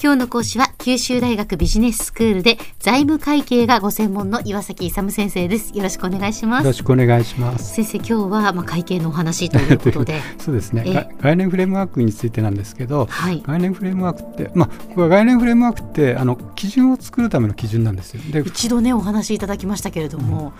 今日の講師は九州大学ビジネススクールで財務会計がご専門の岩崎勇先生です。よろしくお願いします。よろしくお願いします。先生今日はまあ会計のお話ということで。そうですね。概念フレームワークについてなんですけど、はい、概念フレームワークってまあこれは概念フレームワークってあの基準を作るための基準なんですよ。で一度ねお話しいただきましたけれども、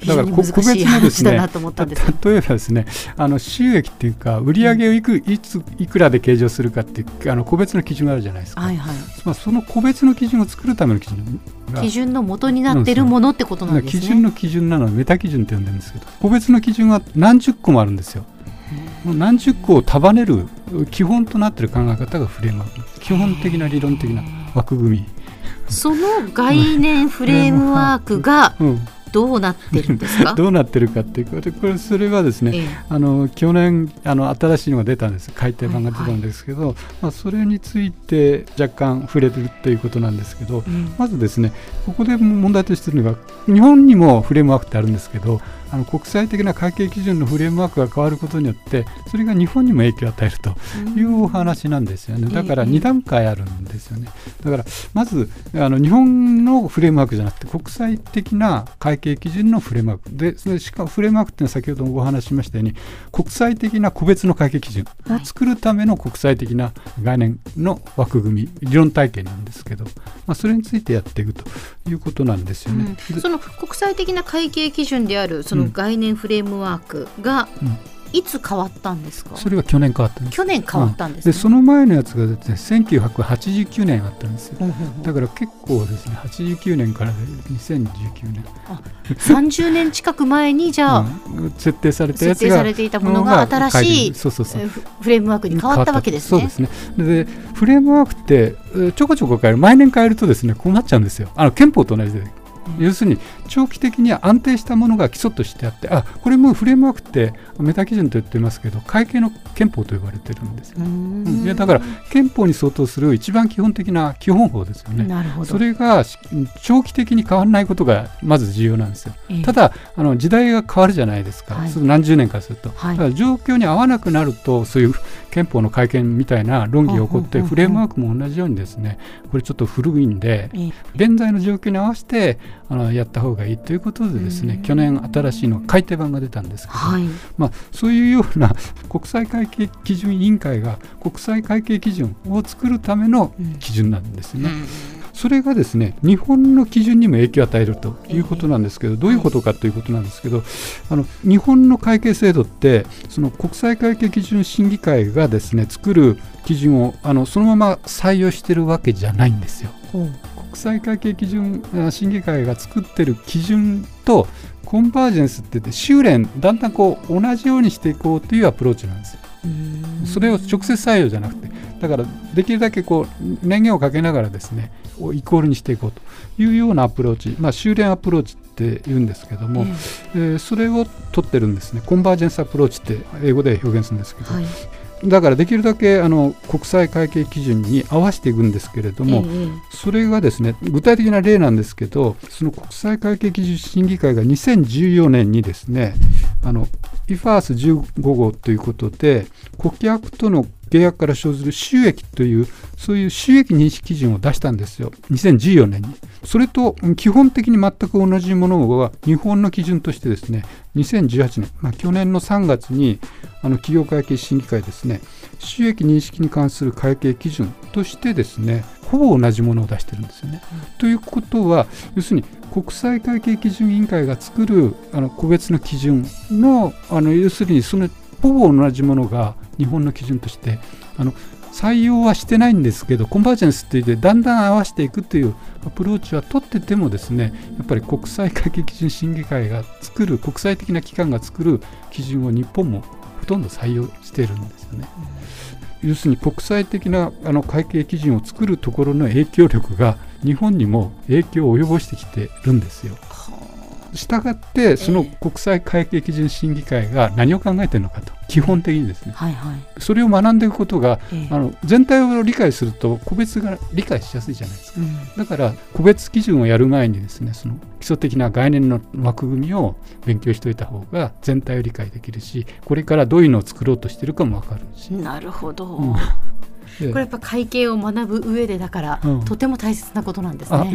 うん、だから個別のですね例えばですねあの収益っていうか売上をいくいついくらで計上するかっていうあの個別の基準があるじゃないですか、はいはい。まあ、その個別の基準を作るための基準基準の元になっているものってことなんですね。基準の基準なのメタ基準って呼んでるんですけど個別の基準が何十個もあるんですよ。何十個を束ねる基本となっている考え方がフレームワーク基本的な理論的な枠組み。その概念フレームワークが、うんどうなってるんですか？どうなってるかっていうこと。これそれはですね、ええ、あの去年あの新しいのが出たんです。改訂版が出たんですけど、はいはい、まあ、それについて若干触れるということなんですけど、うん、まずですねここで問題としているのが日本にもフレームワークってあるんですけどあの国際的な会計基準のフレームワークが変わることによってそれが日本にも影響を与えるというお話なんですよね。だから2段階あるんですよね。だからまずあの日本のフレームワークじゃなくて国際的な会計基準のフレームワーク。ででしかもフレームワークっていうのは先ほどもお話ししましたように国際的な個別の会計基準。を作るための国際的な概念の枠組み。理論体系なんですけど、まあ、それについてやっていくということなんですよね。うん、その国際的な会計基準であるそのの概念フレームワークが、いつ変わったんですか？それは去年変わった去年変わったんです、ね。でその前のやつがですね1989年あったんですよ、だから結構ですね89年から2019年。あ30年近く前にじゃあ、うん、設定されたやつが設定されていたものが新しいそうそうそう。フレームワークに変わったわけですね。そうですね。でフレームワークってちょこちょこ変える。毎年変えるとですねこうなっちゃうんですよ。あの憲法と同じで要するに長期的には安定したものが基礎としてあってあこれもフレームワークってメタ基準と言ってますけど会計の憲法と呼ばれてるんですよ、うん、いやだから憲法に相当する一番基本的な基本法ですよね。それが長期的に変わらないことがまず重要なんですよ、えー、ただあの時代が変わるじゃないですか、はい、何十年かすると、はい、だから状況に合わなくなるとそういう憲法の改憲みたいな論議が起こってフレームワークも同じようにですねこれちょっと古いんで、えー、現在の状況に合わせてあのやった方がいいということでですね去年新しいの改訂版が出たんですけど、はい、まあ、そういうような国際会計基準委員会が国際会計基準を作るための基準なんですね。それがですね日本の基準にも影響を与えるということなんですけど、どういうことかということなんですけど、あの日本の会計制度ってその国際会計基準審議会がですね作る基準をあのそのまま採用してるわけじゃないんですよ。国際会計基準審議会が作ってる基準とコンバージェンスって言って修練だんだんこう同じようにしていこうというアプローチなんですよ。それを直接採用じゃなくてだからできるだけこう年限をかけながらですねイコールにしていこうというようなアプローチ、まあ、収斂アプローチって言うんですけども、えー、それを取ってるんですね。 convergence approach って英語で表現するんですけど、はい、だからできるだけあの国際会計基準に合わせていくんですけれども、えそれがですね具体的な例なんですけどその国際会計基準審議会が2014年にですねあの IFARS15 号ということで顧客との契約から生ずる収益というそういう収益認識基準を出したんですよ。2014年に。それと基本的に全く同じものは日本の基準としてですね2018年、まあ、去年の3月にあの企業会計審議会ですね収益認識に関する会計基準としてですねほぼ同じものを出してるんですよね。ということは要するに国際会計基準委員会が作るあの個別の基準のあの要するにそのほぼ同じものが日本の基準としてあの採用はしてないんですけどコンバージェンスって言ってだんだん合わせていくというアプローチは取っててもですねやっぱり国際会計基準審議会が作る国際的な機関が作る基準を日本もほとんど採用しているんですよね。要するに国際的なあの会計基準を作るところの影響力が日本にも影響を及ぼしてきてるんですよ。したがってその国際会計基準審議会が何を考えてるのかと基本的にですね、はいはい、それを学んでいくことが、えー、あの全体を理解すると個別が理解しやすいじゃないですか、うん、だから個別基準をやる前にですねその基礎的な概念の枠組みを勉強しておいた方が全体を理解できるしこれからどういうのを作ろうとしてるかも分かるし。なるほど、うんこれやっぱ会計を学ぶ上でだから、うん、とても大切なことなんですね。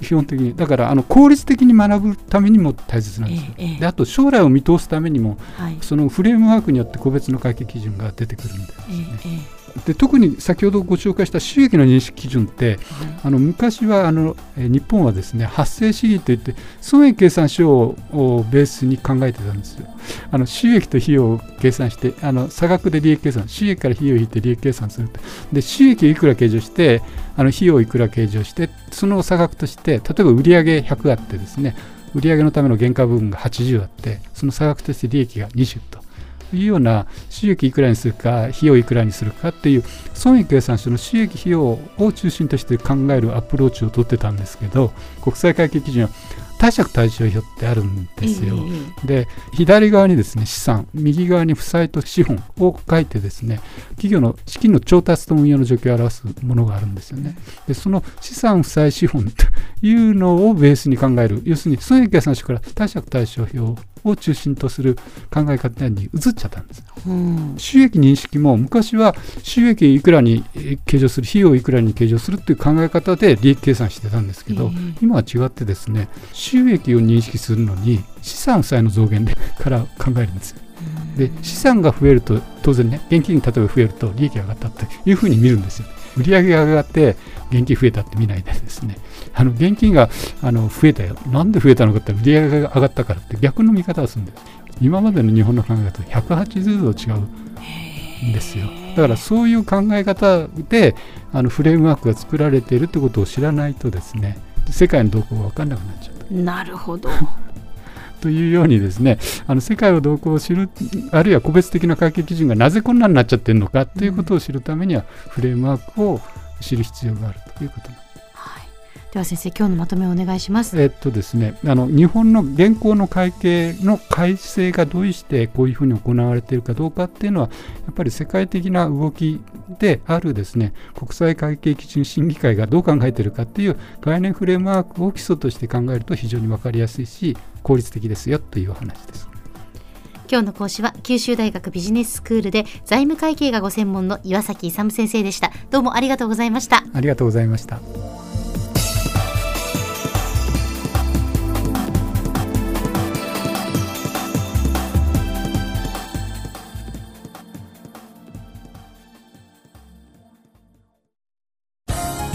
基本的にだからあの効率的に学ぶためにも大切なんですよ。えーえー、であと将来を見通すためにも、はい、そのフレームワークによって個別の会計基準が出てくるんですね。えーで特に先ほどご紹介した収益の認識基準って、はい、あの昔はあの日本はですね発生主義といって損益計算書をベースに考えてたんですよ。あの収益と費用を計算してあの差額で利益計算収益から費用を引いて利益計算するとで収益をいくら計上してあの費用をいくら計上してその差額として例えば売上100あってですね売上のための原価部分が80あってその差額として利益が20というような収益いくらにするか費用いくらにするかっていう損益計算書の収益費用を中心として考えるアプローチを取ってたんですけど国際会計基準は貸借対照表ってあるんですよ。で左側にですね資産右側に負債と資本を書いてですね企業の資金の調達と運用の状況を表すものがあるんですよね。でその資産負債資本というのをベースに考える要するに損益計算書から貸借対照表を中心とする考え方に移っちゃったんです。うん、収益認識も昔は収益いくらに計上する費用いくらに計上するっていう考え方で利益計算してたんですけど、えー、今は違ってですね収益を認識するのに資産負債の増減でから考えるんですよ。で資産が増えると当然ね現金例えば増えると利益が上がったというふうに見るんですよ。売上が上がって現金増えたって見ないでですね。あの現金があの増えたよ。なんで増えたのかって売上が上がったからって逆の見方をするんです。今までの日本の考え方と180度違うんですよ。だからそういう考え方であのフレームワークが作られているってことを知らないとですね世界の動向が分かんなくなっちゃうなるほどというようにですねあの世界を動向を知るあるいは個別的な会計基準がなぜこんなになっちゃってるのかということを知るためには、フレームワークを知る必要があるということなんです。では先生今日のまとめをお願いします。えっとですねあの日本の現行の会計の改正がどうしてこういうふうに行われているかどうかっていうのはやっぱり世界的な動きであるですね国際会計基準審議会がどう考えているかっていう概念フレームワークを基礎として考えると非常に分かりやすいし効率的ですよというお話です。今日の講師は九州大学ビジネススクールで財務会計がご専門の岩崎勇先生でした。どうもありがとうございました。ありがとうございました。